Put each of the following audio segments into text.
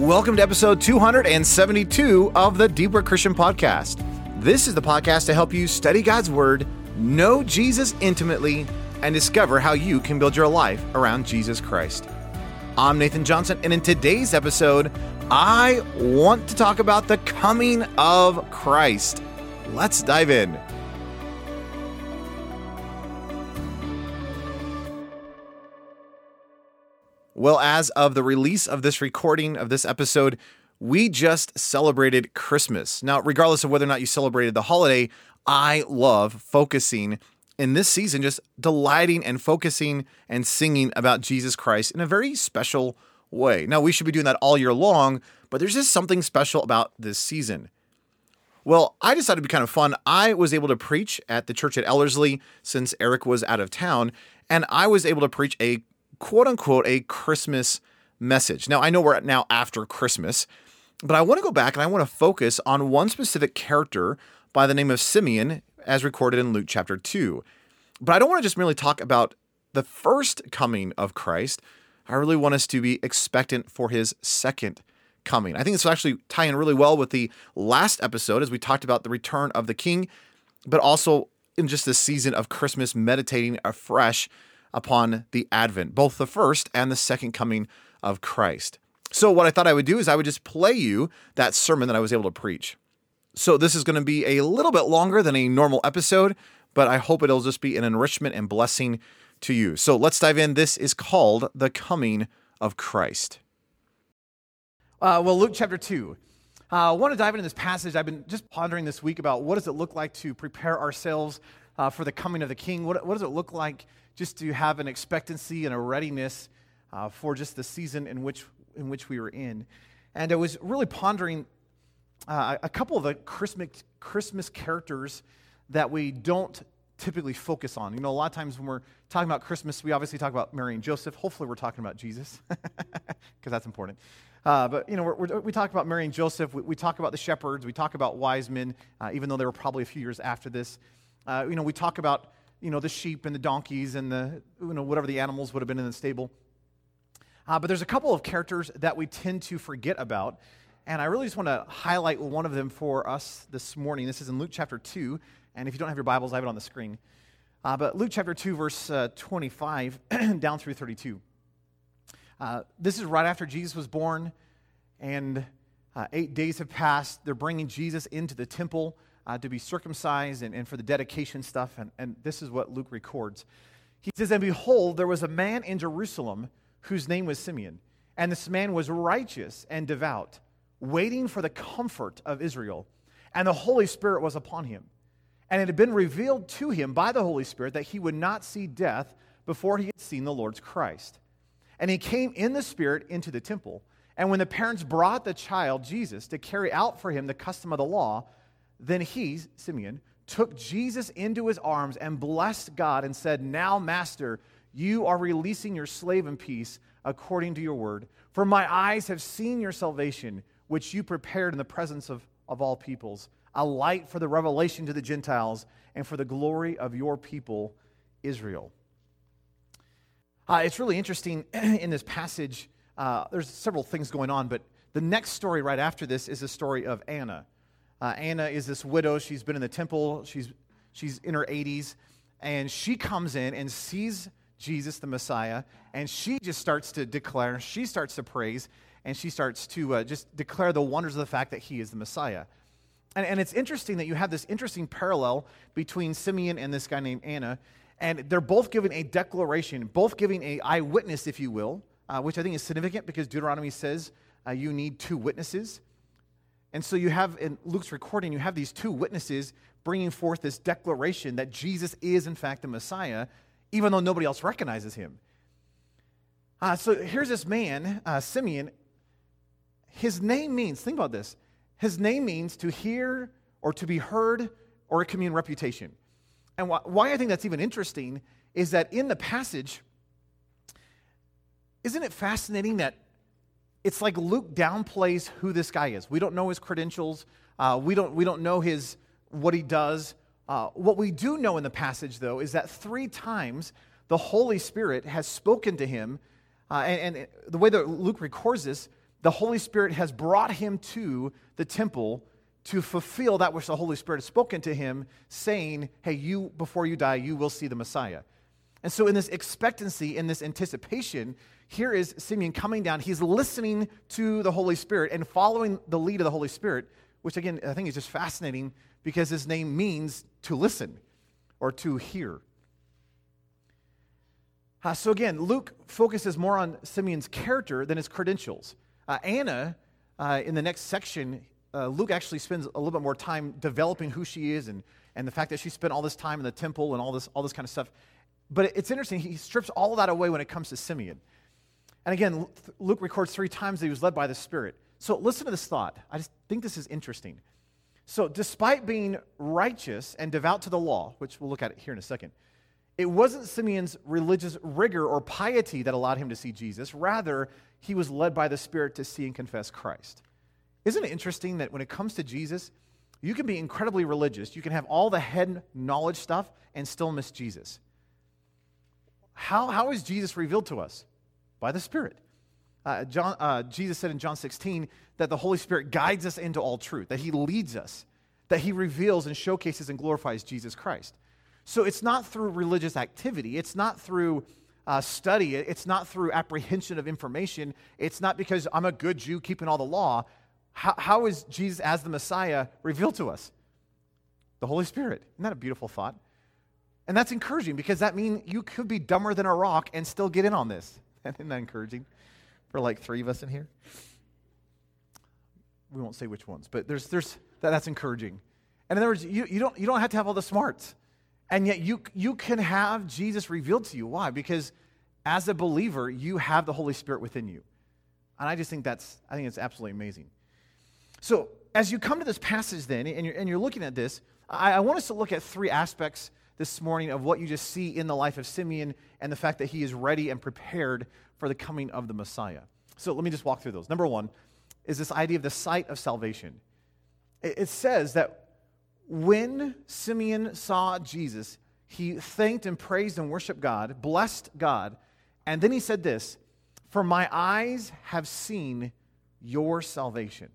Welcome to episode 272 of the Deeper Christian Podcast. This is the podcast to help you study God's Word, know Jesus intimately, and discover how you can build your life around Jesus Christ. I'm Nathan Johnson, and in today's episode, I want to talk about the coming of Christ. Let's dive in. Well, as of the release of this recording of this episode, we just celebrated Christmas. Now, regardless of whether or not you celebrated the holiday, I love focusing in this season, just delighting and focusing and singing about Jesus Christ in a very special way. Now, we should be doing that all year long, but there's just something special about this season. Well, I decided to be kind of fun. I was able to preach at the church at Ellerslie since Eric was out of town, and I was able to preach a quote unquote a Christmas message. Now, I know we're now after Christmas, but I want to go back and I want to focus on one specific character by the name of Simeon, as recorded in Luke chapter 2. But I don't want to just merely talk about the first coming of Christ. I really want us to be expectant for his second coming. I think this will actually tie in really well with the last episode as we talked about the return of the king, but also in just this season of Christmas, meditating afresh upon the advent, both the first and the second coming of Christ. So, what I thought I would do is I would just play you that sermon that I was able to preach. So, this is going to be a little bit longer than a normal episode, but I hope it'll just be an enrichment and blessing to you. So, let's dive in. This is called The Coming of Christ. Uh, well, Luke chapter 2. Uh, I want to dive into this passage. I've been just pondering this week about what does it look like to prepare ourselves uh, for the coming of the King? What, what does it look like just to have an expectancy and a readiness uh, for just the season in which, in which we were in. And I was really pondering uh, a couple of the Christmas, Christmas characters that we don't typically focus on. You know, a lot of times when we're talking about Christmas, we obviously talk about Mary and Joseph. Hopefully, we're talking about Jesus, because that's important. Uh, but, you know, we're, we're, we talk about Mary and Joseph. We, we, talk about the shepherds. We talk about wise men, uh, even though they were probably a few years after this. Uh, you know, we talk about you know, the sheep and the donkeys and the, you know, whatever the animals would have been in the stable. Uh, but there's a couple of characters that we tend to forget about. And I really just want to highlight one of them for us this morning. This is in Luke chapter 2. And if you don't have your Bibles, I have it on the screen. Uh, but Luke chapter 2, verse uh, 25 down through 32. Uh, this is right after Jesus was born, and uh, eight days have passed. They're bringing Jesus into the temple uh, to be circumcised and, and for the dedication stuff. And, and this is what Luke records. He says, And behold, there was a man in Jerusalem whose name was Simeon. And this man was righteous and devout, waiting for the comfort of Israel. And the Holy Spirit was upon him. And it had been revealed to him by the Holy Spirit that he would not see death before he had seen the Lord's Christ. And he came in the Spirit into the temple. And when the parents brought the child, Jesus, to carry out for him the custom of the law, then he, Simeon, took Jesus into his arms and blessed God and said, Now, Master, you are releasing your slave in peace according to your word. For my eyes have seen your salvation, which you prepared in the presence of, of all peoples, a light for the revelation to the Gentiles and for the glory of your people, Israel. Uh, it's really interesting in this passage. Uh, there's several things going on, but the next story right after this is the story of Anna. Uh, Anna is this widow. She's been in the temple. She's, she's in her 80s. And she comes in and sees Jesus, the Messiah, and she just starts to declare, she starts to praise, and she starts to uh, just declare the wonders of the fact that he is the Messiah. And, and it's interesting that you have this interesting parallel between Simeon and this guy named Anna, and they're both giving a declaration, both giving a eyewitness, if you will, uh, which I think is significant because Deuteronomy says uh, you need two witnesses. And so you have in Luke's recording, you have these two witnesses bringing forth this declaration that Jesus is, in fact, the Messiah, even though nobody else recognizes him. Uh, so here's this man, uh, Simeon. His name means, think about this, his name means to hear or to be heard or a commune reputation. And wh- why I think that's even interesting is that in the passage, isn't it fascinating that it's like Luke downplays who this guy is. We don't know his credentials. Uh, we, don't, we don't know his, what he does. Uh, what we do know in the passage, though, is that three times the Holy Spirit has spoken to him. Uh, and, and, the way that Luke records this, the Holy Spirit has brought him to the temple to fulfill that which the Holy Spirit has spoken to him, saying, Hey, you, before you die, you will see the Messiah. And so, in this expectancy, in this anticipation, here is Simeon coming down. He's listening to the Holy Spirit and following the lead of the Holy Spirit, which again, I think is just fascinating because his name means to listen or to hear. Uh, so, again, Luke focuses more on Simeon's character than his credentials. Uh, Anna, uh, in the next section, uh, Luke actually spends a little bit more time developing who she is and, and the fact that she spent all this time in the temple and all this, all this kind of stuff. But it's interesting, he strips all that away when it comes to Simeon. And again, Luke records three times that he was led by the Spirit. So listen to this thought. I just think this is interesting. So, despite being righteous and devout to the law, which we'll look at here in a second, it wasn't Simeon's religious rigor or piety that allowed him to see Jesus. Rather, he was led by the Spirit to see and confess Christ. Isn't it interesting that when it comes to Jesus, you can be incredibly religious, you can have all the head knowledge stuff, and still miss Jesus? How, how is Jesus revealed to us? By the Spirit. Uh, John, uh, Jesus said in John 16 that the Holy Spirit guides us into all truth, that He leads us, that He reveals and showcases and glorifies Jesus Christ. So it's not through religious activity, it's not through uh, study, it's not through apprehension of information, it's not because I'm a good Jew keeping all the law. How, how is Jesus as the Messiah revealed to us? The Holy Spirit. Isn't that a beautiful thought? And that's encouraging because that means you could be dumber than a rock and still get in on this. Isn't that encouraging for like three of us in here? We won't say which ones, but there's, there's, that, that's encouraging. And in other words, you, you, don't, you don't have to have all the smarts. And yet you, you can have Jesus revealed to you. Why? Because as a believer, you have the Holy Spirit within you. And I just think that's, I think it's absolutely amazing. So as you come to this passage then, and you're, and you're looking at this, I, I want us to look at three aspects this morning of what you just see in the life of Simeon and the fact that he is ready and prepared for the coming of the Messiah. So let me just walk through those. Number one is this idea of the sight of salvation. It, says that when Simeon saw Jesus, he thanked and praised and worshiped God, blessed God, and then he said this For my eyes have seen your salvation.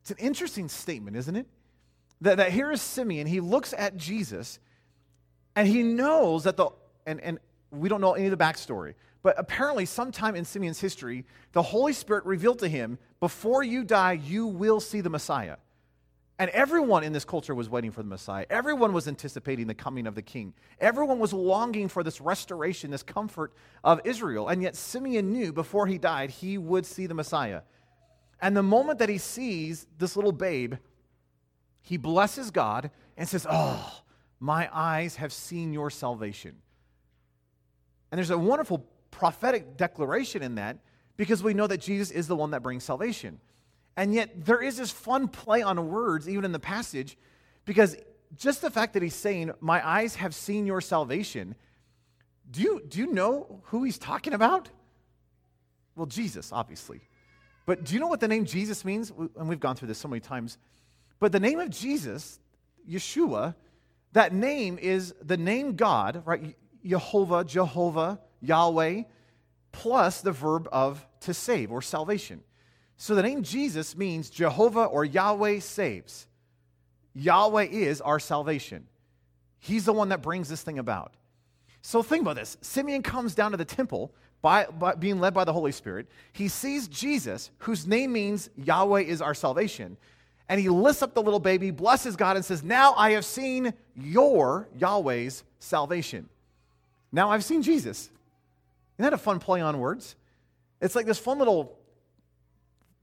It's an interesting statement, isn't it? That, that here is Simeon, he looks at Jesus and he knows that the, and, and we don't know any of the backstory, but apparently, sometime in Simeon's history, the Holy Spirit revealed to him, before you die, you will see the Messiah. And everyone in this culture was waiting for the Messiah. Everyone was anticipating the coming of the king. Everyone was longing for this restoration, this comfort of Israel. And yet, Simeon knew before he died, he would see the Messiah. And the moment that he sees this little babe, he blesses God and says, Oh, my eyes have seen your salvation. And there's a wonderful prophetic declaration in that because we know that Jesus is the one that brings salvation. And yet there is this fun play on words, even in the passage, because just the fact that he's saying, My eyes have seen your salvation, do you, do you know who he's talking about? Well, Jesus, obviously. But do you know what the name Jesus means? And we've gone through this so many times. But the name of Jesus, Yeshua, that name is the name God, right? Jehovah, Jehovah, Yahweh, plus the verb of to save or salvation. So the name Jesus means Jehovah or Yahweh saves. Yahweh is our salvation. He's the one that brings this thing about. So think about this. Simeon comes down to the temple by, by, being led by the Holy Spirit. He sees Jesus, whose name means Yahweh is our salvation. And he lifts up the little baby, blesses God, and says, Now I have seen your, Yahweh's, salvation. Now I've seen Jesus. Isn't that a fun play on words? It's like this fun little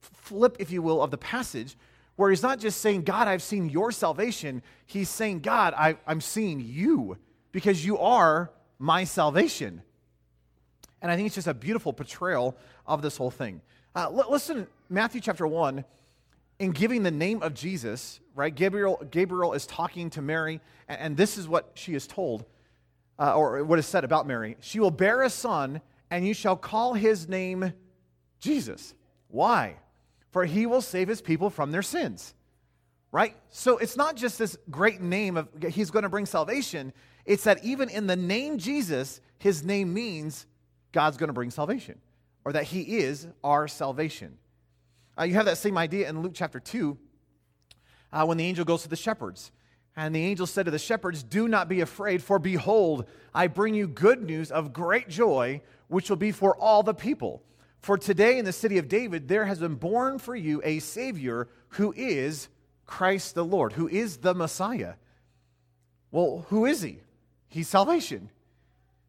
flip, if you will, of the passage where he's not just saying, God, I've seen your salvation. He's saying, God, I, am seeing you because you are my salvation. And I think it's just a beautiful portrayal of this whole thing. Uh, l- listen, Matthew chapter 1, in giving the name of Jesus, right? Gabriel, Gabriel is talking to Mary, and, and this is what she is told, uh, or what is said about Mary. She will bear a son, and you shall call his name Jesus. Why? For he will save his people from their sins. Right? So it's not just this great name of he's going to bring salvation. It's that even in the name Jesus, his name means God's going to bring salvation or that he is our salvation. Uh, you have that same idea in Luke chapter 2 uh, when the angel goes to the shepherds. And the angel said to the shepherds, Do not be afraid, for behold, I bring you good news of great joy, which will be for all the people. For today in the city of David, there has been born for you a Savior who is Christ the Lord, who is the Messiah. Well, who is he? He's salvation.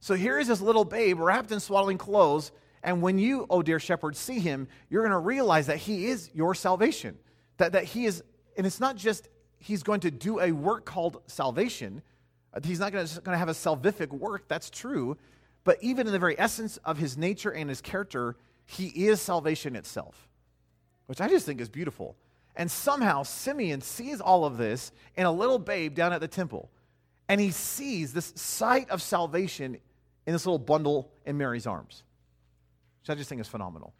So here is this little babe wrapped in swaddling clothes. And when you, oh dear shepherd, see him, you're going to realize that he is your salvation. That, that he is, and it's not just he's going to do a work called salvation. Uh, he's not going to have a salvific work, that's true. But even in the very essence of his nature and his character, he is salvation itself, which I just think is beautiful. And somehow Simeon sees all of this in a little babe down at the temple. And he sees this sight of salvation in this little bundle in Mary's arms, which I just think is phenomenal.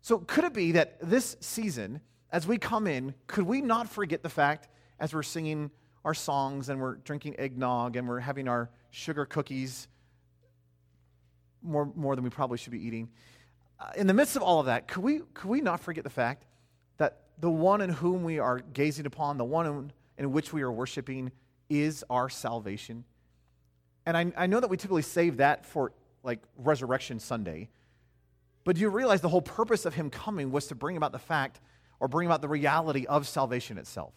So, could it be that this season, as we come in, could we not forget the fact as we're singing our songs and we're drinking eggnog and we're having our sugar cookies more, more than we probably should be eating? Uh, in the midst of all of that, could we, could we not forget the fact that the one in whom we are gazing upon, the one in, in which we are worshiping, is our salvation? And I, I know that we typically save that for like Resurrection Sunday, but do you realize the whole purpose of him coming was to bring about the fact or bring about the reality of salvation itself?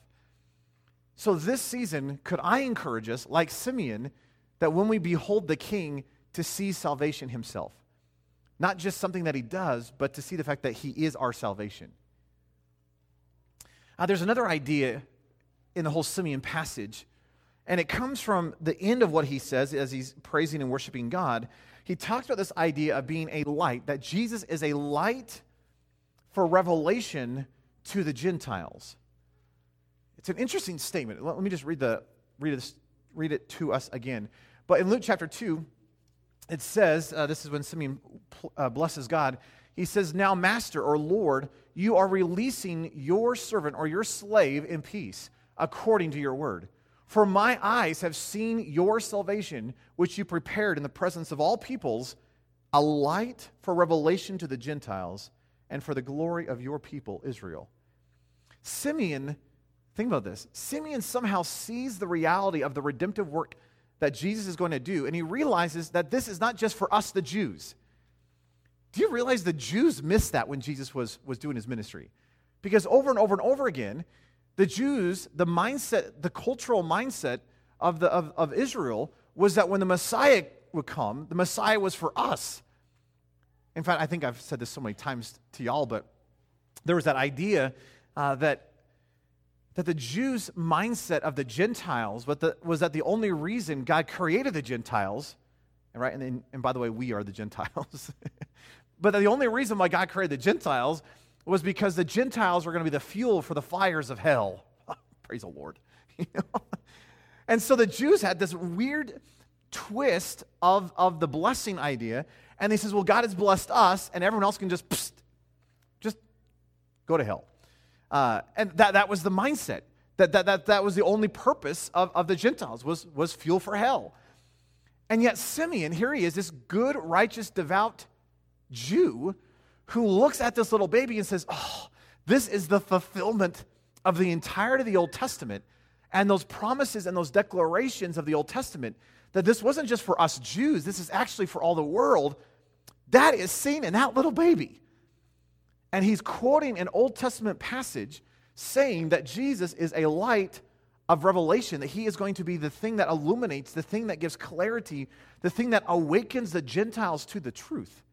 So, this season, could I encourage us, like Simeon, that when we behold the king, to see salvation himself? Not just something that he does, but to see the fact that he is our salvation. Uh, there's another idea in the whole Simeon passage, and it comes from the end of what he says as he's praising and worshiping God. He talks about this idea of being a light, that Jesus is a light for revelation to the Gentiles. It's an interesting statement. Let, me just read, the, read, this, read it to us again. But in Luke chapter 2, it says, uh, this is when Simeon uh, blesses God. He says, Now, Master or Lord, you are releasing your servant or your slave in peace, according to your word. For my eyes have seen your salvation, which you prepared in the presence of all peoples, a light for revelation to the Gentiles and for the glory of your people, Israel. Simeon, think about this. Simeon somehow sees the reality of the redemptive work that Jesus is going to do, and he realizes that this is not just for us, the Jews. Do you realize the Jews missed that when Jesus was, was doing his ministry? Because over and over and over again, the Jews, the mindset, the cultural mindset of, the, of, of Israel was that when the Messiah would come, the Messiah was for us. In fact, I think I've said this so many times to y'all, but there was that idea uh, that that the Jews' mindset of the Gentiles was that the only reason God created the Gentiles, right? And, and by the way, we are the Gentiles. but the only reason why God created the Gentiles was because the Gentiles were going to be the fuel for the fires of hell. Praise the Lord. and so the Jews had this weird twist of, of the blessing idea. And he says, well, God has blessed us, and everyone else can just, psst, just go to hell. Uh, and that, that was the mindset. That, that, that, that was the only purpose of, of the Gentiles, was, was fuel for hell. And yet, Simeon, here he is, this good, righteous, devout Jew who looks at this little baby and says, Oh, this is the fulfillment of the entirety of the Old Testament and those promises and those declarations of the Old Testament that this wasn't just for us Jews, this is actually for all the world. That is seen in that little baby. And he's quoting an Old Testament passage saying that Jesus is a light of revelation, that he is going to be the thing that illuminates, the thing that gives clarity, the thing that awakens the Gentiles to the truth.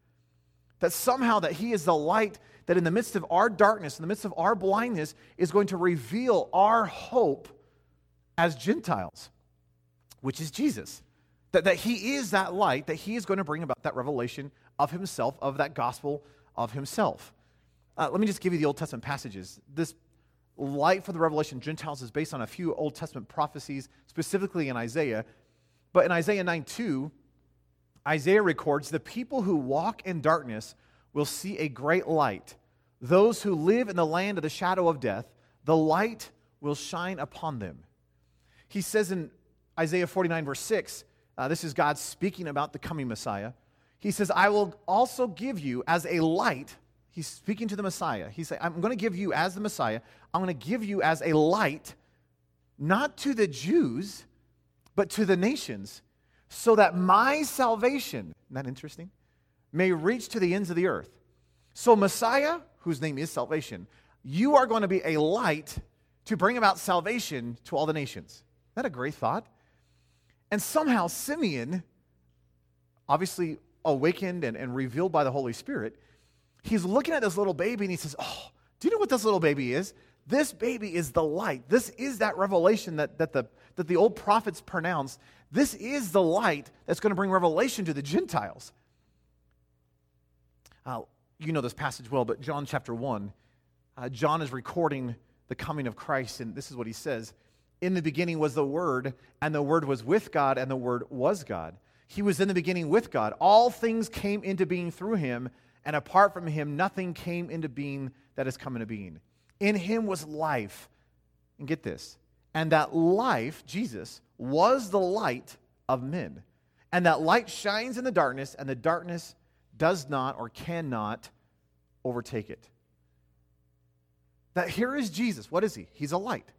That somehow that he is the light that in the midst of our darkness, in the midst of our blindness, is going to reveal our hope as Gentiles, which is Jesus. That, that he is that light, that he is going to bring about that revelation of himself, of that gospel of himself. Uh, let me just give you the Old Testament passages. This light for the revelation Gentiles is based on a few Old Testament prophecies, specifically in Isaiah. But in Isaiah 9 2, Isaiah records the people who walk in darkness will see a great light. Those who live in the land of the shadow of death, the light will shine upon them. He says in Isaiah 49, verse 6, uh, this is God speaking about the coming Messiah. He says, I will also give you as a light. He's speaking to the Messiah. He said, I'm going to give you as the Messiah, I'm going to give you as a light, not to the Jews, but to the nations, so that my salvation, isn't that interesting? May reach to the ends of the earth. So, Messiah, whose name is salvation, you are going to be a light to bring about salvation to all the nations. Isn't that a great thought? And somehow, Simeon, obviously awakened and, and revealed by the Holy Spirit, he's looking at this little baby and he says, Oh, do you know what this little baby is? This baby is the light. This is that revelation that, that, the, that the old prophets pronounced. This is the light that's going to bring revelation to the Gentiles. Uh, you know this passage well, but John chapter 1, uh, John is recording the coming of Christ, and this is what he says In the beginning was the Word, and the Word was with God, and the Word was God. He was in the beginning with God. All things came into being through him, and apart from him, nothing came into being that has come into being. In him was life. And get this. And that life, Jesus, was the light of men. And that light shines in the darkness, and the darkness does not or cannot overtake it. That here is Jesus. What is he? He's a light.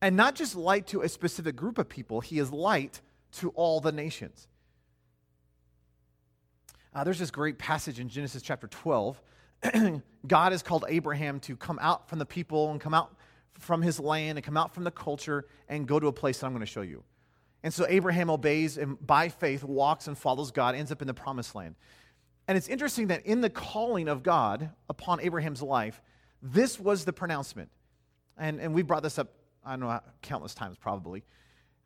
And not just light to a specific group of people, he is light to all the nations. Uh, there's this great passage in Genesis chapter 12. God has called Abraham to come out from the people and come out from his land and come out from the culture and go to a place that I'm going to show you. And so Abraham obeys and by faith walks and follows God, ends up in the promised land. And it's interesting that in the calling of God upon Abraham's life, this was the pronouncement. And, and we brought this up, I don't know, countless times probably.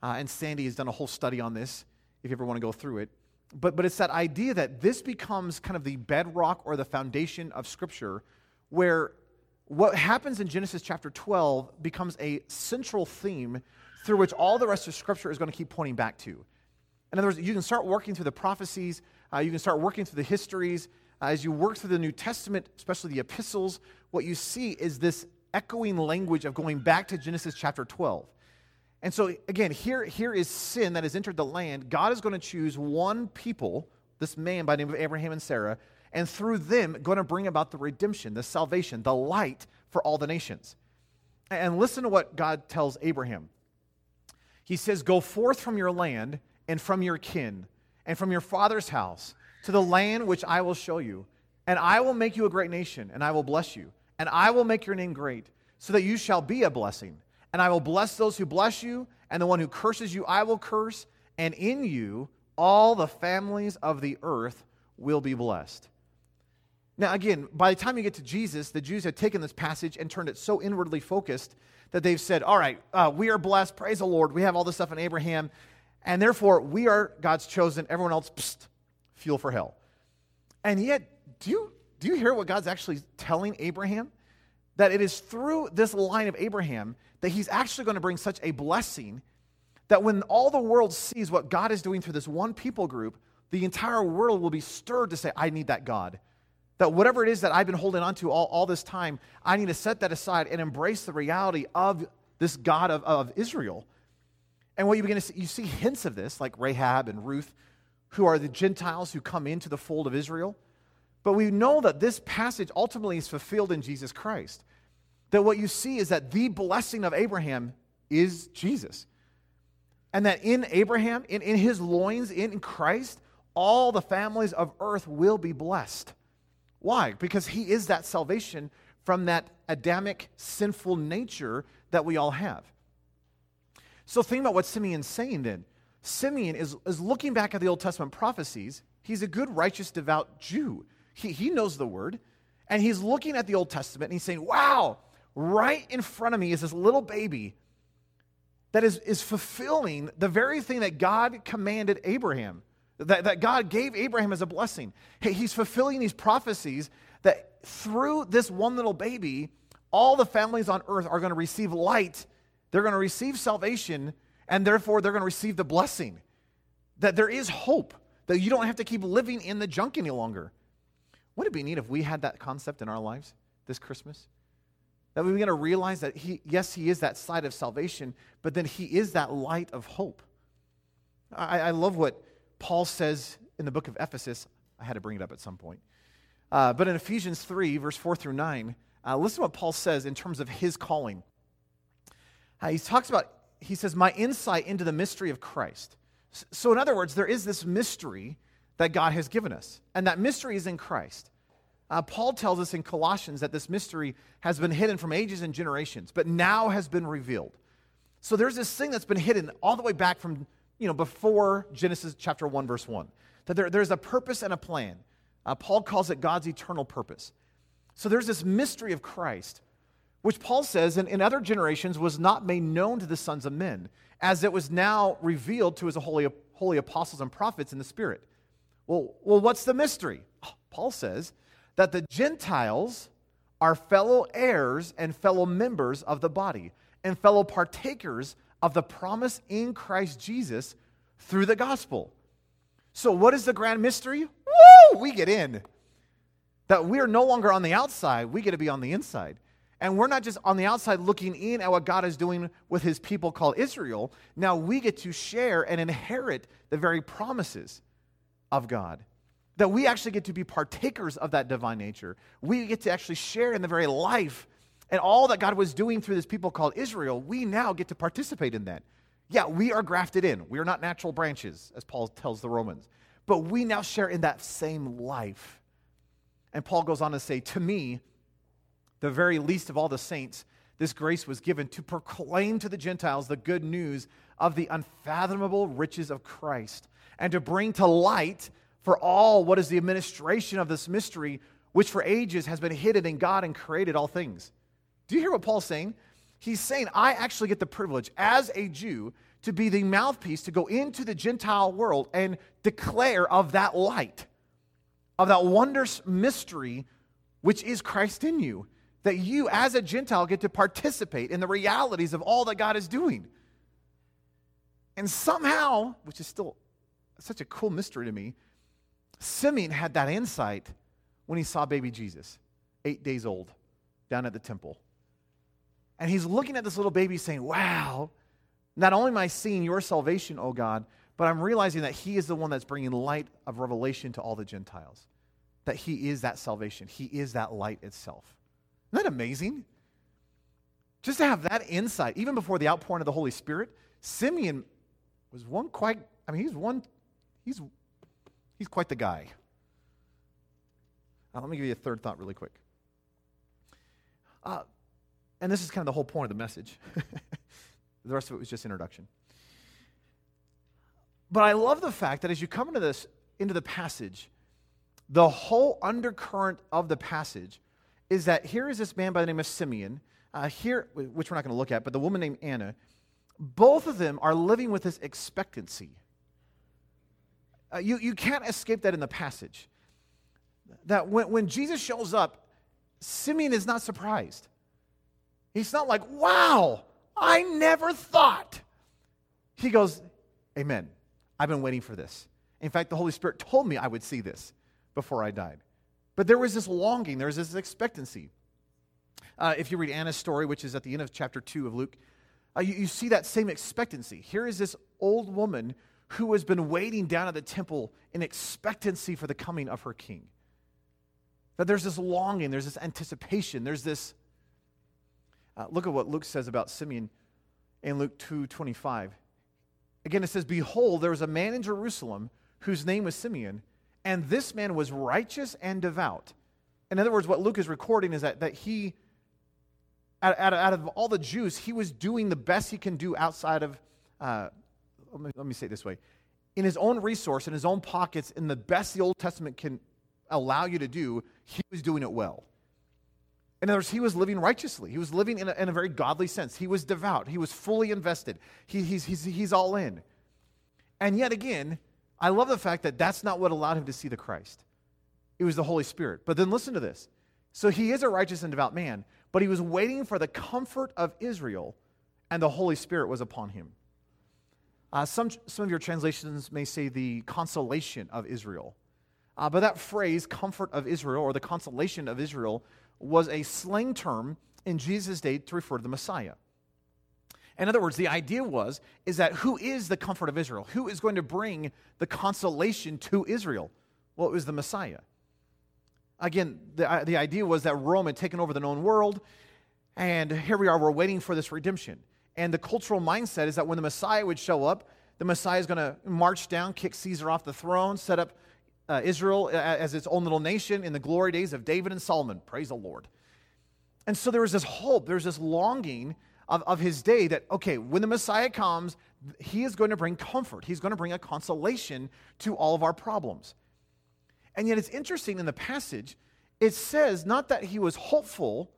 Uh, and Sandy has done a whole study on this, if you ever want to go through it but, but it's that idea that this becomes kind of the bedrock or the foundation of Scripture, where what happens in Genesis chapter 12 becomes a central theme through which all the rest of Scripture is going to keep pointing back to. In other words, you can start working through the prophecies, uh, you can start working through the histories. Uh, as you work through the New Testament, especially the epistles, what you see is this echoing language of going back to Genesis chapter 12. And so, again, here, here is sin that has entered the land. God is going to choose one people, this man by the name of Abraham and Sarah, and through them, going to bring about the redemption, the salvation, the light for all the nations. And listen to what God tells Abraham. He says, Go forth from your land and from your kin and from your father's house to the land which I will show you. And I will make you a great nation, and I will bless you. And I will make your name great, so that you shall be a blessing. And I will bless those who bless you, and the one who curses you, I will curse. And in you, all the families of the earth will be blessed. Now, again, by the time you get to Jesus, the Jews had taken this passage and turned it so inwardly focused that they've said, All right, uh, we are blessed. Praise the Lord. We have all this stuff in Abraham. And therefore, we are God's chosen. Everyone else, psst, fuel for hell. And yet, do you, do you hear what God's actually telling Abraham? That it is through this line of Abraham that he's actually going to bring such a blessing that when all the world sees what God is doing through this one people group, the entire world will be stirred to say, I need that God. That whatever it is that I've been holding on to all, all this time, I need to set that aside and embrace the reality of this God of, of Israel. And what you begin to see, you see hints of this, like Rahab and Ruth, who are the Gentiles who come into the fold of Israel. But we know that this passage ultimately is fulfilled in Jesus Christ that what you see is that the blessing of Abraham is Jesus. And that in Abraham, in, in his loins, in Christ, all the families of earth will be blessed. Why? Because he is that salvation from that Adamic sinful nature that we all have. So think about what Simeon's saying then. Simeon is, is looking back at the Old Testament prophecies. He's a good, righteous, devout Jew. He, he knows the word. And he's looking at the Old Testament and he's saying, wow, right in front of me is this little baby that is, is fulfilling the very thing that God commanded Abraham, that, that God gave Abraham as a blessing. He's fulfilling these prophecies that through this one little baby, all the families on earth are going to receive light, they're going to receive salvation, and therefore they're going to receive the blessing. That there is hope, that you don't have to keep living in the junk any longer. Wouldn't it be neat if we had that concept in our lives this Christmas? That we're going to realize that he, yes, he is that side of salvation, but then he is that light of hope. I, I love what Paul says in the book of Ephesus. I had to bring it up at some point. Uh, but in Ephesians 3, verse 4 through 9, uh, listen to what Paul says in terms of his calling. Uh, he talks about, he says, my insight into the mystery of Christ. So, in other words, there is this mystery that God has given us, and that mystery is in Christ. Uh, Paul tells us in Colossians that this mystery has been hidden from ages and generations, but now has been revealed. So there's this thing that's been hidden all the way back from, you know, before Genesis chapter 1, verse 1. That there, there's a purpose and a plan. Uh, Paul calls it God's eternal purpose. So there's this mystery of Christ, which Paul says in, in other generations was not made known to the sons of men, as it was now revealed to his holy, holy apostles and prophets in the Spirit. Well, well what's the mystery? Oh, Paul says that the Gentiles are fellow heirs and fellow members of the body and fellow partakers of the promise in Christ Jesus through the gospel. So, what is the grand mystery? Woo! We get in. That we are no longer on the outside, we get to be on the inside. And we're not just on the outside looking in at what God is doing with his people called Israel. Now we get to share and inherit the very promises of God that we actually get to be partakers of that divine nature. We get to actually share in the very life and all that God was doing through this people called Israel. We now get to participate in that. Yeah, we are grafted in. We are not natural branches, as Paul tells the Romans, but we now share in that same life. And Paul goes on to say, To me, the very least of all the saints, this grace was given to proclaim to the Gentiles the good news of the unfathomable riches of Christ and to bring to light for all what is the administration of this mystery, which for ages has been hidden in God and created all things. Do you hear what Paul's saying? He's saying, I actually get the privilege as a Jew to be the mouthpiece to go into the Gentile world and declare of that light, of that wondrous mystery which is Christ in you. That you, as a Gentile, get to participate in the realities of all that God is doing. And somehow, which is still such a cool mystery to me, Simeon had that insight when he saw baby Jesus, eight days old, down at the temple. And he's looking at this little baby saying, Wow, not only am I seeing your salvation, O God, but I'm realizing that he is the one that's bringing light of revelation to all the Gentiles. That he is that salvation, he is that light itself. Isn't that amazing? Just to have that insight, even before the outpouring of the Holy Spirit, Simeon was one quite, I mean, he's one, he's He's quite the guy. Now, let me give you a third thought really quick. Uh, and this is kind of the whole point of the message. the rest of it was just introduction. But I love the fact that as you come into this, into the passage, the whole undercurrent of the passage is that here is this man by the name of Simeon, uh, here, which we're not going to look at, but the woman named Anna. Both of them are living with this expectancy. Uh, you, you can't escape that in the passage. That when, when Jesus shows up, Simeon is not surprised. He's not like, wow, I never thought. He goes, Amen. I've been waiting for this. In fact, the Holy Spirit told me I would see this before I died. But there was this longing, there was this expectancy. Uh, if you read Anna's story, which is at the end of chapter 2 of Luke, uh, you, you see that same expectancy. Here is this old woman who has been waiting down at the temple in expectancy for the coming of her king. That there's this longing, there's this anticipation, there's this. Uh, look at what Luke says about Simeon in Luke 2:25. Again, it says, Behold, there was a man in Jerusalem whose name was Simeon, and this man was righteous and devout. In other words, what Luke is recording is that, that he, out, out, out of all the Jews, he was doing the best he can do outside of uh, let me, let me say it this way in his own resource, in his own pockets, in the best the Old Testament can allow you to do, he was doing it well. In other words, he was living righteously. He was living in a, in a very godly sense. He was devout. He was fully invested. He, he's, he's, he's all in. And yet again, I love the fact that that's not what allowed him to see the Christ. It was the Holy Spirit. But then listen to this. So he is a righteous and devout man, but he was waiting for the comfort of Israel, and the Holy Spirit was upon him. Uh, some, some of your translations may say the consolation of Israel. Uh, but that phrase, comfort of Israel, or the consolation of Israel, was a slang term in Jesus' day to refer to the Messiah. In other words, the idea was is that who is the comfort of Israel? Who is going to bring the consolation to Israel? Well, it was the Messiah. Again, the, uh, the idea was that Rome had taken over the known world, and here we are, we're waiting for this redemption. And the cultural mindset is that when the Messiah would show up, the Messiah is going to march down, kick Caesar off the throne, set up uh, Israel as its own little nation in the glory days of David and Solomon. Praise the Lord. And so there was this hope, there's this longing of, of his day that, okay, when the Messiah comes, he is going to bring comfort. He's going to bring a consolation to all of our problems. And yet it's interesting in the passage, it says not that he was hopeful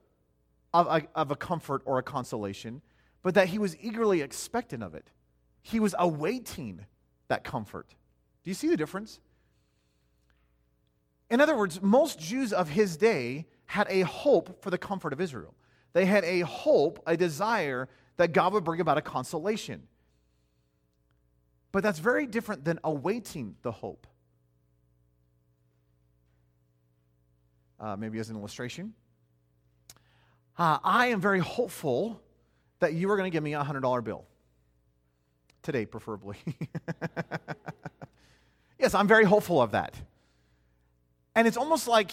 of a, of a comfort or a consolation, but that he was eagerly expectant of it. He was awaiting that comfort. Do you see the difference? In other words, most Jews of his day had a hope for the comfort of Israel. They had a hope, a desire that God would bring about a consolation. But that's very different than awaiting the hope. Uh, maybe as an illustration, uh, I am very hopeful that you are going to give me a $100 bill. Today, preferably. yes, I'm very hopeful of that. And it's almost like,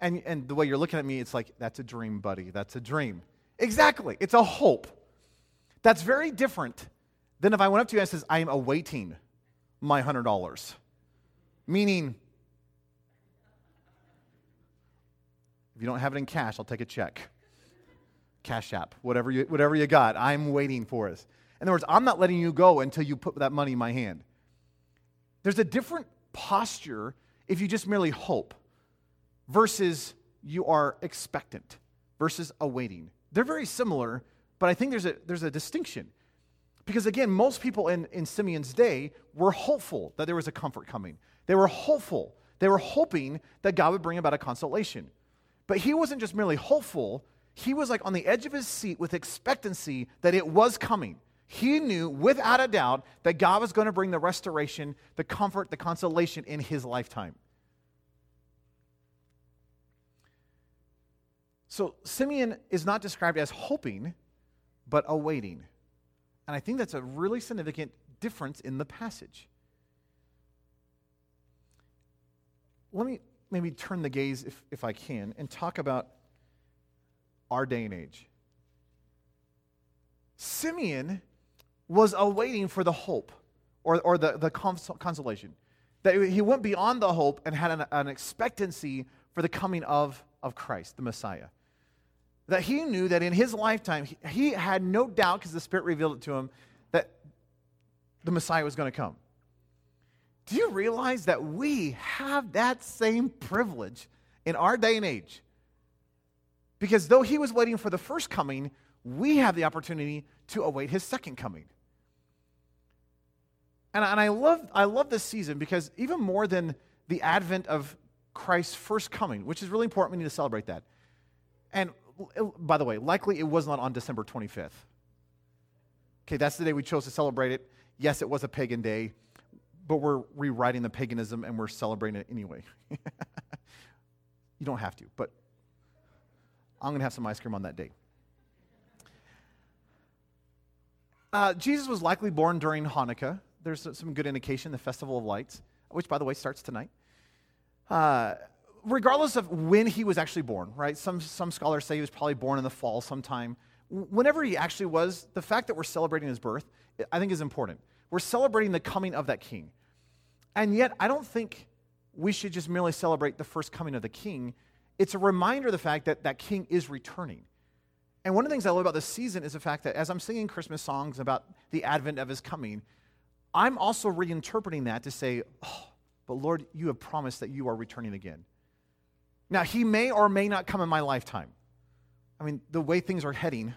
and, and the way you're looking at me, it's like, that's a dream, buddy. That's a dream. Exactly. It's a hope. That's very different than if I went up to you and says, I am awaiting my $100. Meaning, if you don't have it in cash, I'll take a check. Cash app, whatever you, whatever you got, I'm waiting for it. In other words, I'm not letting you go until you put that money in my hand. There's a different posture if you just merely hope versus you are expectant versus awaiting. They're very similar, but I think there's a, there's a distinction. Because again, most people in, in Simeon's day were hopeful that there was a comfort coming. They were hopeful. They were hoping that God would bring about a consolation. But he wasn't just merely hopeful, he was like on the edge of his seat with expectancy that it was coming. He knew without a doubt that God was going to bring the restoration, the comfort, the consolation in his lifetime. So Simeon is not described as hoping, but awaiting. And I think that's a really significant difference in the passage. Let me maybe turn the gaze, if, if I can, and talk about our day and age. Simeon was awaiting for the hope or, or the, the consolation. That he went beyond the hope and had an, an expectancy for the coming of, of Christ, the Messiah that he knew that in his lifetime, he, he had no doubt, because the Spirit revealed it to him, that the Messiah was going to come. Do you realize that we have that same privilege in our day and age? Because though he was waiting for the first coming, we have the opportunity to await his second coming. And, and I, love, I love this season because even more than the advent of Christ's first coming, which is really important, we need to celebrate that. And by the way, likely it was not on December 25th. Okay, that's the day we chose to celebrate it. Yes, it was a pagan day, but we're rewriting the paganism and we're celebrating it anyway. you don't have to, but I'm going to have some ice cream on that day. Uh, Jesus was likely born during Hanukkah. There's some good indication, the Festival of Lights, which, by the way, starts tonight. Uh, regardless of when he was actually born, right? Some, some scholars say he was probably born in the fall sometime. Whenever he actually was, the fact that we're celebrating his birth, I think is important. We're celebrating the coming of that king. And yet, I don't think we should just merely celebrate the first coming of the king. It's a reminder of the fact that that king is returning. And one of the things I love about this season is the fact that as I'm singing Christmas songs about the advent of his coming, I'm also reinterpreting that to say, oh, but Lord, you have promised that you are returning again. Now, he may or may not come in my lifetime. I mean, the way things are heading,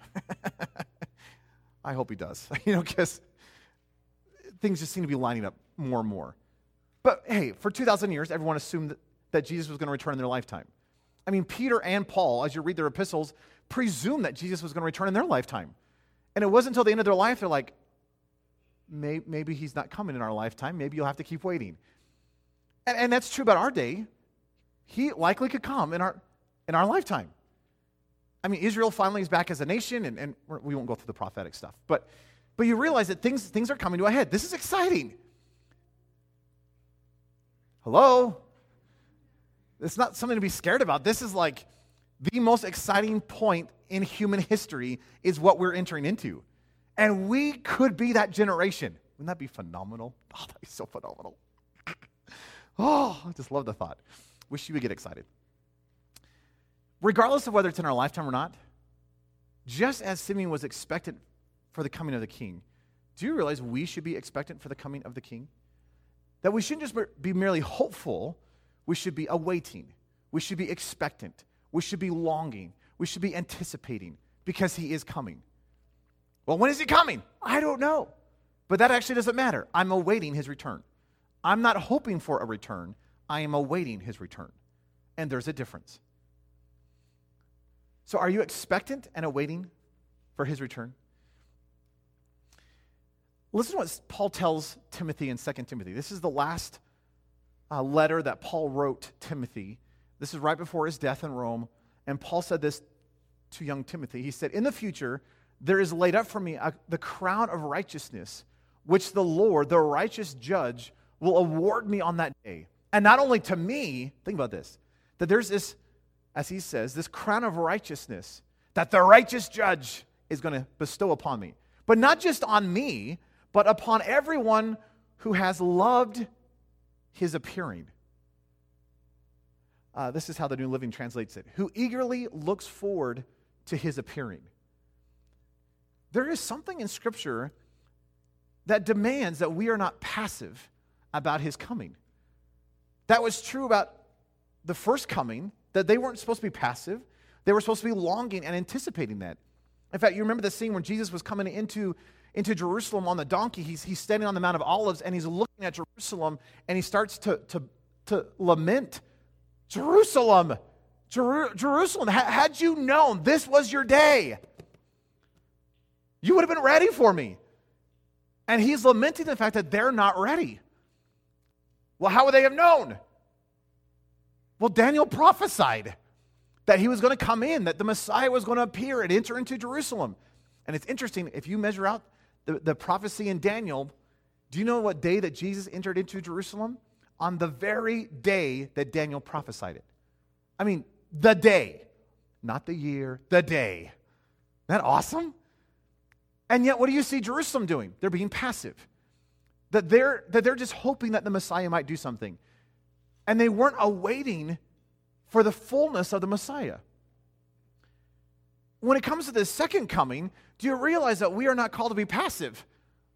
I hope he does, you know, because things just seem to be lining up more and more. But hey, for 2,000 years, everyone assumed that, that Jesus was going to return in their lifetime. I mean, Peter and Paul, as you read their epistles, presumed that Jesus was going to return in their lifetime. And it wasn't until the end of their life they're like, maybe he's not coming in our lifetime. Maybe you'll have to keep waiting. And, and that's true about our day he likely could come in our, in our lifetime. I mean, Israel finally is back as a nation, and, and we won't go through the prophetic stuff, but, but you realize that things, things are coming to a head. This is exciting. Hello? It's not something to be scared about. This is like the most exciting point in human history is what we're entering into. And we could be that generation. Wouldn't that be phenomenal? Oh, that'd be so phenomenal. oh, I just love the thought. Wish you would get excited. Regardless of whether it's in our lifetime or not, just as Simeon was expectant for the coming of the king, do you realize we should be expectant for the coming of the king? That we shouldn't just be merely hopeful, we should be awaiting. We should be expectant. We should be longing. We should be anticipating because he is coming. Well, when is he coming? I don't know. But that actually doesn't matter. I'm awaiting his return. I'm not hoping for a return, I am awaiting his return. And there's a difference. So, are you expectant and awaiting for his return? Listen to what Paul tells Timothy in 2 Timothy. This is the last uh, letter that Paul wrote Timothy. This is right before his death in Rome. And Paul said this to young Timothy. He said, In the future, there is laid up for me a, the crown of righteousness, which the Lord, the righteous judge, will award me on that day. And not only to me, think about this, that there's this, as he says, this crown of righteousness that the righteous judge is going to bestow upon me. But not just on me, but upon everyone who has loved his appearing. Uh, this is how the New Living translates it who eagerly looks forward to his appearing. There is something in Scripture that demands that we are not passive about his coming. That was true about the first coming, that they weren't supposed to be passive. They were supposed to be longing and anticipating that. In fact, you remember the scene when Jesus was coming into into Jerusalem on the donkey. He's, he's standing on the Mount of Olives and he's looking at Jerusalem and he starts to, to, to lament Jerusalem, Jer- Jerusalem, had you known this was your day, you would have been ready for me. And he's lamenting the fact that they're not ready. Well, how would they have known? Well, Daniel prophesied that he was going to come in, that the Messiah was going to appear and enter into Jerusalem. And it's interesting, if you measure out the, the prophecy in Daniel, do you know what day that Jesus entered into Jerusalem? On the very day that Daniel prophesied it. I mean, the day, not the year, the day. Isn't that awesome? And yet, what do you see Jerusalem doing? They're being passive. That they're, that they're just hoping that the Messiah might do something. And they weren't awaiting for the fullness of the Messiah. When it comes to the second coming, do you realize that we are not called to be passive?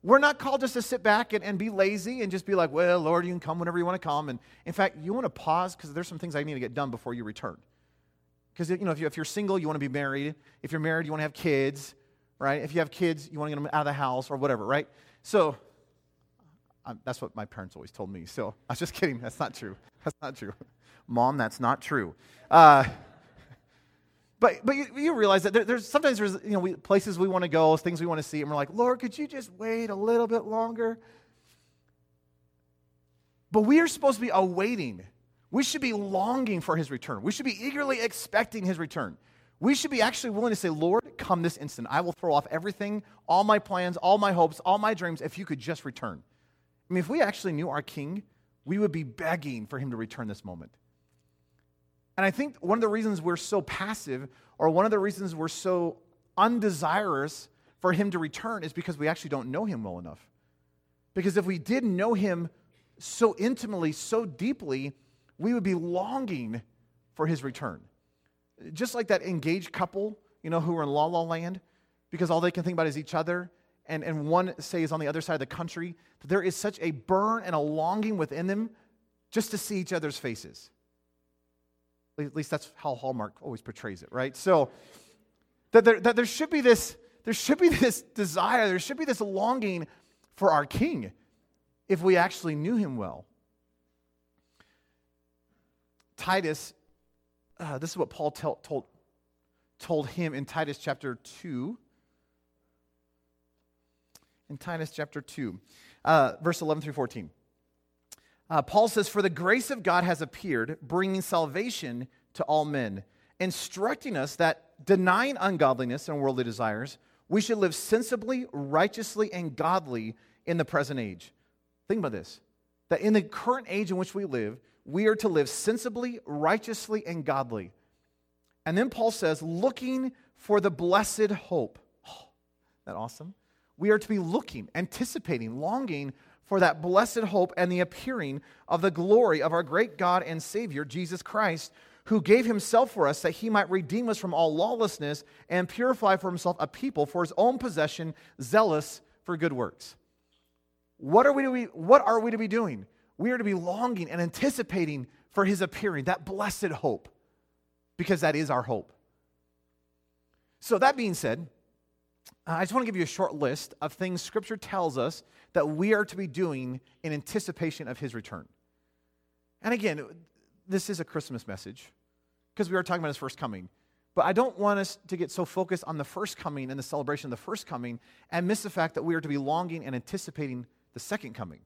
We're not called just to sit back and, and be lazy and just be like, well, Lord, you can come whenever you want to come. And in fact, you want to pause because there's some things I need to get done before you return. Because you know, if, you, if you're single, you want to be married. If you're married, you want to have kids, right? If you have kids, you want to get them out of the house or whatever, right? So that's what my parents always told me. So I was just kidding. That's not true. That's not true. Mom, that's not true. Uh, but, but you, you realize that there, there's sometimes there's you know we, places we want to go, things we want to see, and we're like, Lord, could you just wait a little bit longer? But we are supposed to be awaiting. We should be longing for his return. We should be eagerly expecting his return. We should be actually willing to say, Lord, come this instant. I will throw off everything, all my plans, all my hopes, all my dreams, if you could just return. I mean, if we actually knew our king, we would be begging for him to return this moment. And I think one of the reasons we're so passive, or one of the reasons we're so undesirous for him to return, is because we actually don't know him well enough. Because if we did know him so intimately, so deeply, we would be longing for his return. Just like that engaged couple, you know, who are in La La Land, because all they can think about is each other, and, and one, say, is on the other side of the country, that there is such a burn and a longing within them just to see each other's faces. At least that's how Hallmark always portrays it, right? So that there, that there should be this, there should be this desire, there should be this longing for our King if we actually knew him well. Titus, uh, this is what Paul tell, told, told him in Titus chapter 2. In Titus chapter 2, uh, verse 11 through 14. Uh, Paul says, For the grace of God has appeared, bringing salvation to all men, instructing us that denying ungodliness and worldly desires, we should live sensibly, righteously, and godly in the present age. Think about this that in the current age in which we live, we are to live sensibly, righteously, and godly. And then Paul says, looking for the blessed hope. Oh, that awesome? We are to be looking, anticipating, longing for that blessed hope and the appearing of the glory of our great God and Savior, Jesus Christ, who gave himself for us that he might redeem us from all lawlessness and purify for himself a people for his own possession, zealous for good works. What are we to be, what are we to be doing? We are to be longing and anticipating for his appearing, that blessed hope, because that is our hope. So, that being said, I just want to give you a short list of things Scripture tells us that we are to be doing in anticipation of his return. And again, this is a Christmas message because we are talking about his first coming. But I don't want us to get so focused on the first coming and the celebration of the first coming and miss the fact that we are to be longing and anticipating the second coming.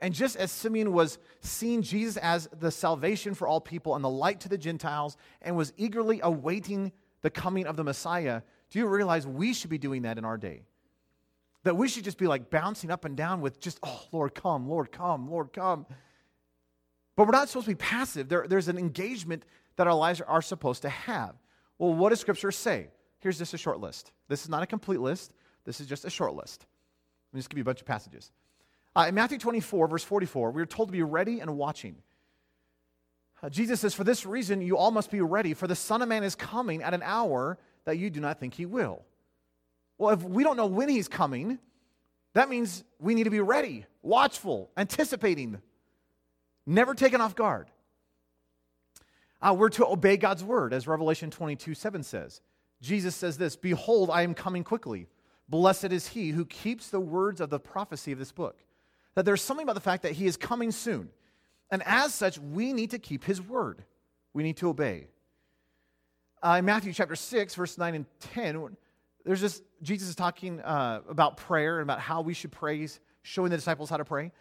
And just as Simeon was seeing Jesus as the salvation for all people and the light to the Gentiles and was eagerly awaiting the coming of the Messiah, do you realize we should be doing that in our day? That we should just be like bouncing up and down with just, oh, Lord, come, Lord, come, Lord, come. But we're not supposed to be passive. There, there's an engagement that our lives are supposed to have. Well, what does Scripture say? Here's just a short list. This is not a complete list, this is just a short list. Let me just give you a bunch of passages. Uh, in Matthew 24, verse 44, we are told to be ready and watching. Uh, Jesus says, For this reason, you all must be ready, for the Son of Man is coming at an hour that you do not think he will. Well, if we don't know when he's coming, that means we need to be ready, watchful, anticipating, never taken off guard. Uh, we're to obey God's word, as Revelation 22 7 says. Jesus says this Behold, I am coming quickly. Blessed is he who keeps the words of the prophecy of this book. That there's something about the fact that he is coming soon. And as such, we need to keep his word. We need to obey. Uh, in Matthew chapter 6, verse 9 and 10, there's this, Jesus is talking uh, about prayer and about how we should pray, showing the disciples how to pray.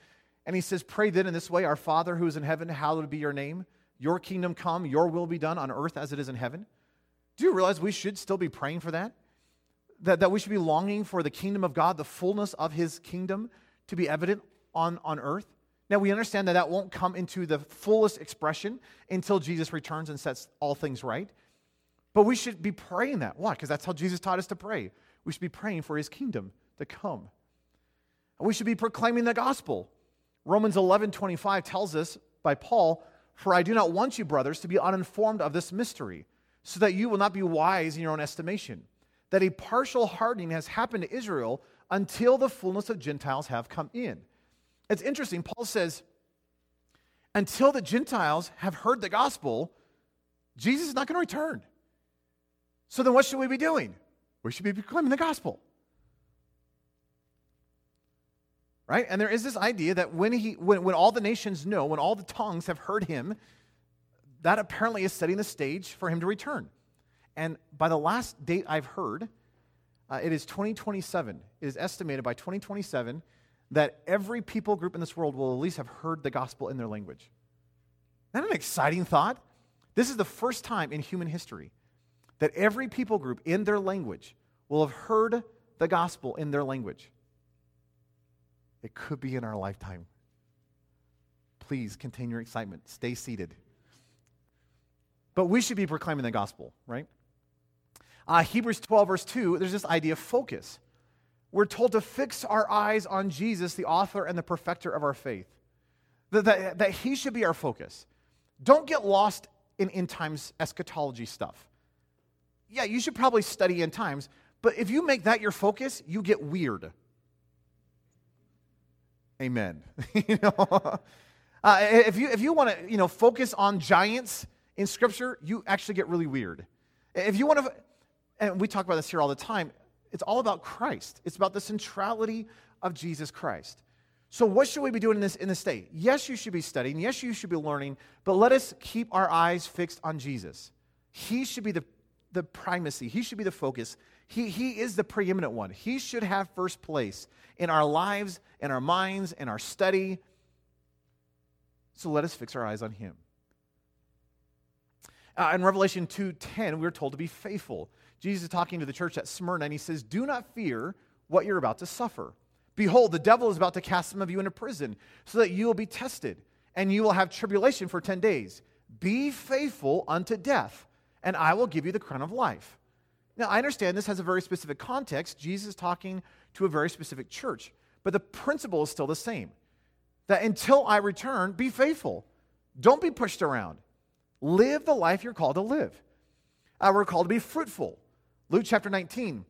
And he says, Pray then in this way Our Father who is in heaven, hallowed be your name. Your kingdom come, your will be done on earth as it is in heaven. Do you realize we should still be praying for that? That, that we should be longing for the kingdom of God, the fullness of his kingdom to be evident on, on earth? Now, we understand that that won't come into the fullest expression until Jesus returns and sets all things right. But we should be praying that. Why? Because that's how Jesus taught us to pray. We should be praying for his kingdom to come. And we should be proclaiming the gospel. Romans 11 25 tells us by Paul, For I do not want you, brothers, to be uninformed of this mystery, so that you will not be wise in your own estimation, that a partial hardening has happened to Israel until the fullness of Gentiles have come in. It's interesting. Paul says, until the Gentiles have heard the gospel, Jesus is not going to return. So then what should we be doing? We should be proclaiming the gospel. Right? And there is this idea that when he when, when all the nations know, when all the tongues have heard him, that apparently is setting the stage for him to return. And by the last date I've heard, uh, it is 2027. It is estimated by 2027 that every people group in this world will at least have heard the gospel in their language. Isn't that an exciting thought? This is the first time in human history that every people group in their language will have heard the gospel in their language. It could be in our lifetime. Please contain your excitement. Stay seated. But we should be proclaiming the gospel, right? Uh, Hebrews 12, verse 2, there's this idea of focus. We're told to fix our eyes on Jesus, the author and the perfecter of our faith, that, that, that he should be our focus. Don't get lost in end times eschatology stuff yeah, you should probably study end times, but if you make that your focus, you get weird. Amen. you know, uh, if you if you want to you know focus on giants in Scripture, you actually get really weird. If you want to, and we talk about this here all the time, it's all about Christ. It's about the centrality of Jesus Christ. So, what should we be doing in this in this state? Yes, you should be studying. Yes, you should be learning. But let us keep our eyes fixed on Jesus. He should be the the primacy. He should be the focus. He, he is the preeminent one. He should have first place in our lives, in our minds, in our study. So let us fix our eyes on him. Uh, in Revelation 2:10, we're told to be faithful. Jesus is talking to the church at Smyrna, and he says, Do not fear what you're about to suffer. Behold, the devil is about to cast some of you into prison so that you will be tested and you will have tribulation for 10 days. Be faithful unto death, and I will give you the crown of life. Now, I understand this has a very specific context. Jesus is talking to a very specific church, but the principle is still the same that until I return, be faithful. Don't be pushed around. Live the life you're called to live. Uh, we're called to be fruitful. Luke chapter 19.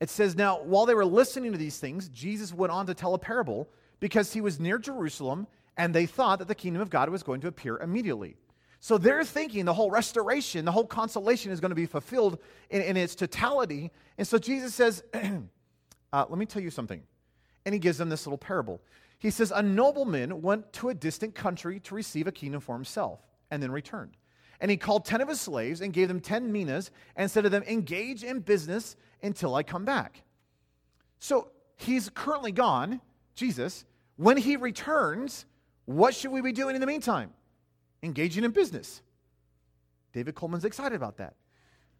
It says, Now, while they were listening to these things, Jesus went on to tell a parable because he was near Jerusalem and they thought that the kingdom of God was going to appear immediately. So they're thinking the whole restoration, the whole consolation is going to be fulfilled in, in its totality. And so Jesus says, uh, Let me tell you something. And he gives them this little parable. He says, A nobleman went to a distant country to receive a kingdom for himself and then returned. And he called 10 of his slaves and gave them 10 minas and said to them, Engage in business until I come back. So he's currently gone, Jesus. When he returns, what should we be doing in the meantime? Engaging in business. David Coleman's excited about that,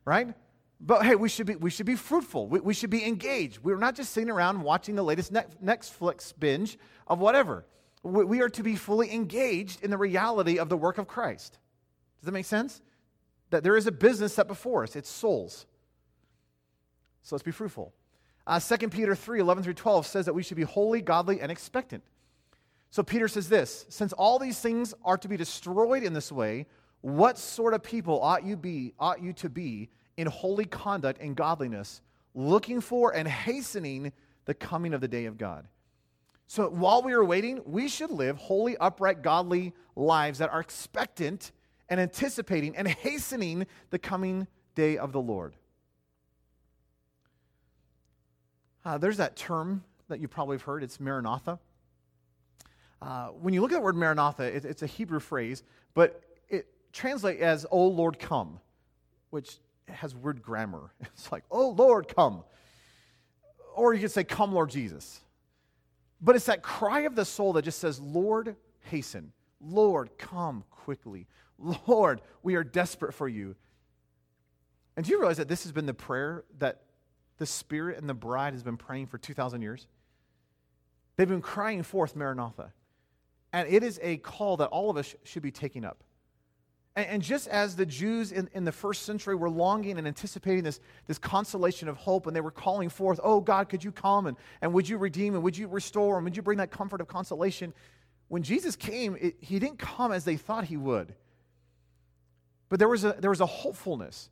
right? But hey, we should be, we should be fruitful. We, we should be engaged. We're not just sitting around watching the latest Netflix binge of whatever. We, we are to be fully engaged in the reality of the work of Christ. Does that make sense? That there is a business set before us, it's souls. So let's be fruitful. Uh, 2 Peter 3 11 through 12 says that we should be holy, godly, and expectant. So Peter says this Since all these things are to be destroyed in this way, what sort of people ought you be, ought you to be in holy conduct and godliness, looking for and hastening the coming of the day of God? So while we are waiting, we should live holy, upright, godly lives that are expectant and anticipating and hastening the coming day of the Lord. Uh, there's that term that you probably have heard. It's Maranatha. Uh, when you look at the word Maranatha, it, it's a Hebrew phrase, but it translates as, "Oh Lord, come," which has weird grammar. It's like, "Oh Lord, come," or you could say, "Come, Lord Jesus." But it's that cry of the soul that just says, "Lord, hasten." Lord, come quickly. Lord, we are desperate for you. And do you realize that this has been the prayer that the Spirit and the bride has been praying for 2,000 years? They've been crying forth Maranatha. And it is a call that all of us should be taking up. And, and just as the Jews in, in the first century were longing and anticipating this, this consolation of hope, and they were calling forth, Oh God, could you come and, and would you redeem and would you restore and would you bring that comfort of consolation? When Jesus came, it, he didn't come as they thought he would. But there was a, there was a hopefulness.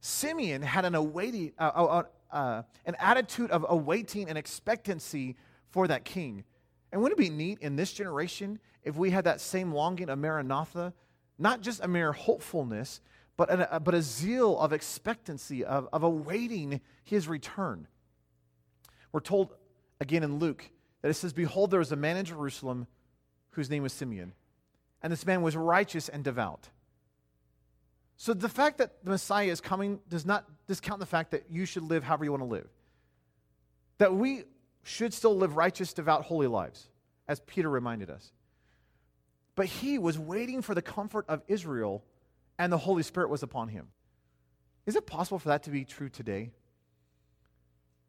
Simeon had an, awaiting, uh, uh, uh, an attitude of awaiting and expectancy for that king. And wouldn't it be neat in this generation if we had that same longing of Maranatha? Not just a mere hopefulness, but a, but a zeal of expectancy, of, of awaiting his return. We're told again in Luke that it says, Behold, there was a man in Jerusalem whose name was Simeon. And this man was righteous and devout. So the fact that the Messiah is coming does not discount the fact that you should live however you want to live. That we should still live righteous, devout, holy lives, as Peter reminded us. But he was waiting for the comfort of Israel, and the Holy Spirit was upon him. Is it possible for that to be true today?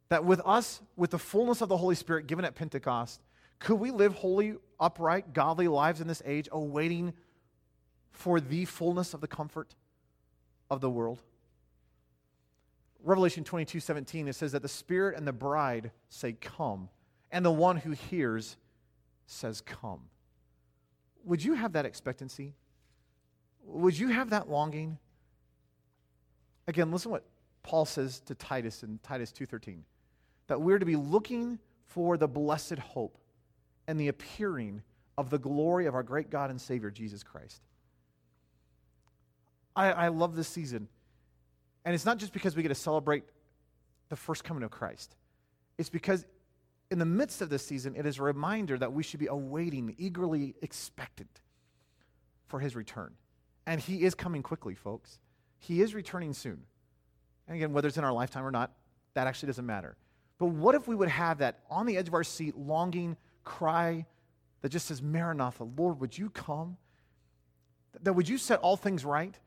That with us, with the fullness of the Holy Spirit given at Pentecost, could we live holy, upright, godly lives in this age, awaiting for the fullness of the comfort of the world? Revelation 22 17, it says that the Spirit and the bride say, Come, and the one who hears says, Come. Would you have that expectancy? Would you have that longing? Again, listen what Paul says to Titus in Titus 2:13 that we're to be looking for the blessed hope and the appearing of the glory of our great God and Savior, Jesus Christ. I, I love this season. And it's not just because we get to celebrate the first coming of Christ, it's because in the midst of this season, it is a reminder that we should be awaiting, eagerly expectant for his return. And he is coming quickly, folks. He is returning soon. And again, whether it's in our lifetime or not, that actually doesn't matter. But what if we would have that on the edge of our seat, longing, cry that just says, Maranatha, Lord, would you come? That would you set all things right?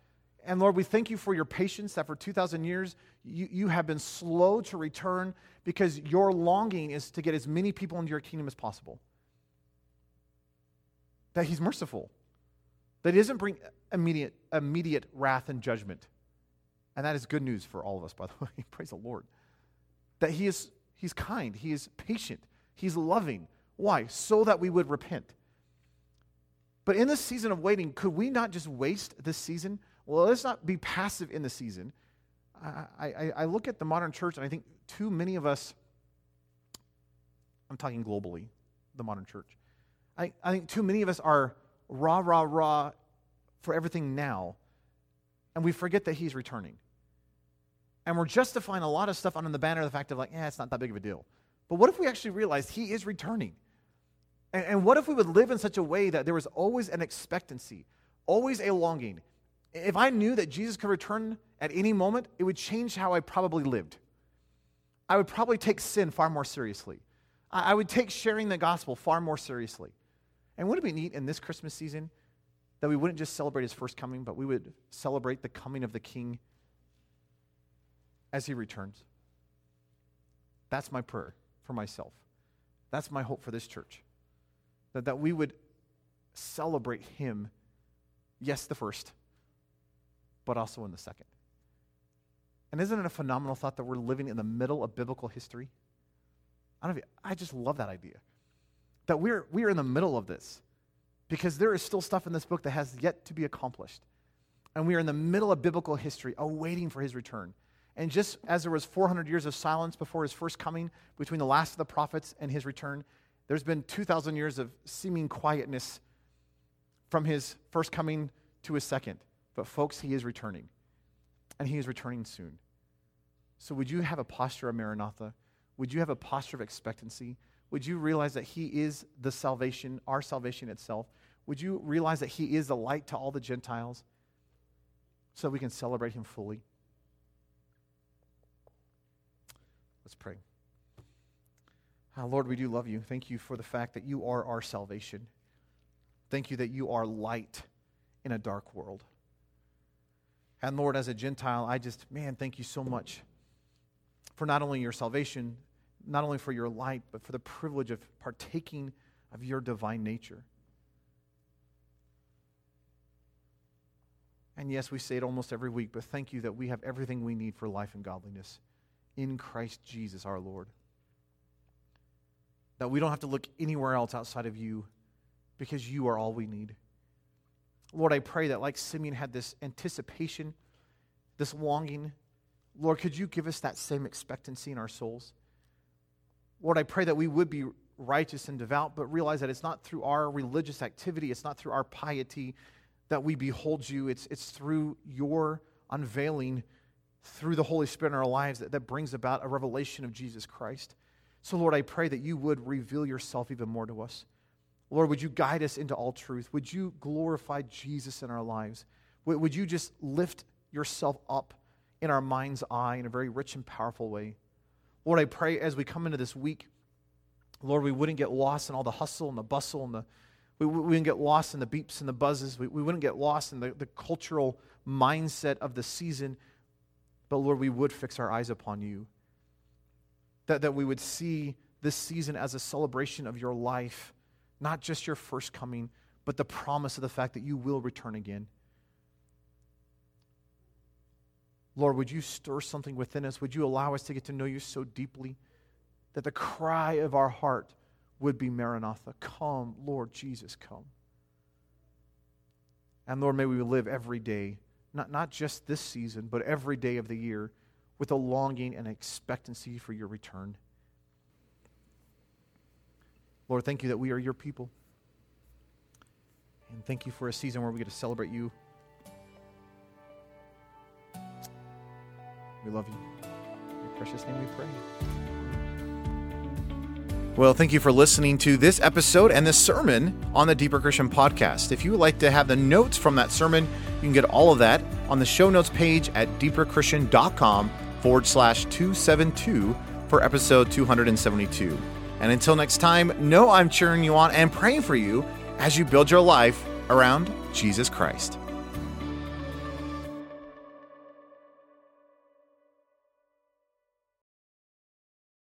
And Lord, we thank you for your patience that for 2,000 years you, you have been slow to return because your longing is to get as many people into your kingdom as possible. that he's merciful, that he doesn't bring immediate, immediate wrath and judgment. And that is good news for all of us, by the way. Praise the Lord. That he is he's kind, he is patient, he's loving. Why? So that we would repent. But in this season of waiting, could we not just waste this season? Well, let's not be passive in the season. I, I, I look at the modern church and I think too many of us, I'm talking globally, the modern church. I, I think too many of us are rah, rah, rah for everything now, and we forget that He's returning. And we're justifying a lot of stuff under the banner of the fact of, like, yeah, it's not that big of a deal. But what if we actually realized He is returning? And, and what if we would live in such a way that there was always an expectancy, always a longing? If I knew that Jesus could return at any moment, it would change how I probably lived. I would probably take sin far more seriously. I would take sharing the gospel far more seriously. And wouldn't it be neat in this Christmas season that we wouldn't just celebrate his first coming, but we would celebrate the coming of the King as he returns? That's my prayer for myself. That's my hope for this church. That, that we would celebrate him, yes, the first, but also in the second. And isn't it a phenomenal thought that we're living in the middle of biblical history? I don't know you, I just love that idea. That we're, we're in the middle of this because there is still stuff in this book that has yet to be accomplished. And we are in the middle of biblical history, awaiting for his return. And just as there was 400 years of silence before his first coming, between the last of the prophets and his return, there's been 2,000 years of seeming quietness from his first coming to his second. But, folks, he is returning. And he is returning soon. So, would you have a posture of Maranatha? Would you have a posture of expectancy? Would you realize that He is the salvation, our salvation itself? Would you realize that He is the light to all the Gentiles so we can celebrate Him fully? Let's pray. Uh, Lord, we do love you. Thank you for the fact that you are our salvation. Thank you that you are light in a dark world. And Lord, as a Gentile, I just, man, thank you so much for not only your salvation, not only for your light, but for the privilege of partaking of your divine nature. And yes, we say it almost every week, but thank you that we have everything we need for life and godliness in Christ Jesus our Lord. That we don't have to look anywhere else outside of you because you are all we need. Lord, I pray that like Simeon had this anticipation, this longing, Lord, could you give us that same expectancy in our souls? Lord, I pray that we would be righteous and devout, but realize that it's not through our religious activity, it's not through our piety that we behold you. It's, it's through your unveiling through the Holy Spirit in our lives that, that brings about a revelation of Jesus Christ. So, Lord, I pray that you would reveal yourself even more to us. Lord, would you guide us into all truth? Would you glorify Jesus in our lives? Would, you just lift yourself up in our mind's eye in a very rich and powerful way? Lord, I pray as we come into this week, Lord, we wouldn't get lost in all the hustle and the bustle and the we, we wouldn't get lost in the beeps and the buzzes. We, we wouldn't get lost in the, the cultural mindset of the season. But Lord, we would fix our eyes upon you. That, that we would see this season as a celebration of your life, not just your first coming, but the promise of the fact that you will return again. Lord, would you stir something within us? Would you allow us to get to know you so deeply that the cry of our heart would be Maranatha? Come, Lord Jesus, come. And Lord, may we live every day, not, not just this season, but every day of the year, with a longing and expectancy for your return. Lord, thank you that we are your people. And thank you for a season where we get to celebrate you. We love you. In your precious name we pray. Well, thank you for listening to this episode and this sermon on the Deeper Christian podcast. If you would like to have the notes from that sermon, you can get all of that on the show notes page at deeperchristian.com forward slash 272 for episode 272. And until next time, know I'm cheering you on and praying for you as you build your life around Jesus Christ.